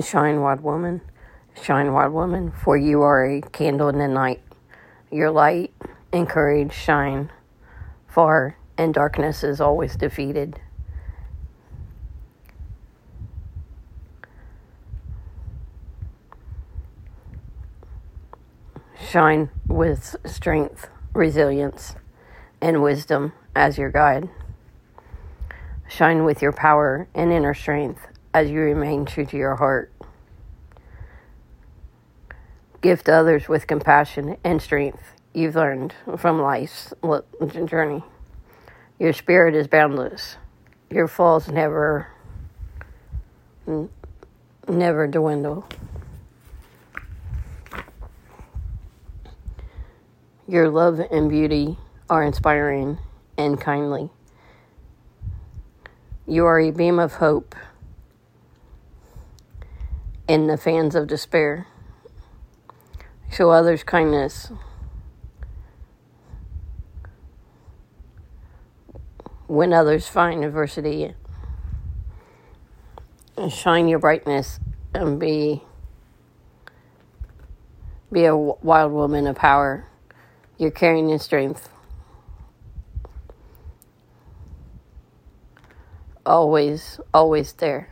Shine, wild woman. Shine, wild woman, for you are a candle in the night. Your light and courage shine far, and darkness is always defeated. Shine with strength, resilience, and wisdom as your guide. Shine with your power and inner strength as you remain true to your heart. Gift others with compassion and strength you've learned from life's journey. Your spirit is boundless. Your falls never, never dwindle. Your love and beauty are inspiring and kindly. You are a beam of hope in the fans of despair. Show others kindness. When others find adversity, shine your brightness and be be a wild woman of power. You're carrying your strength. Always, always there.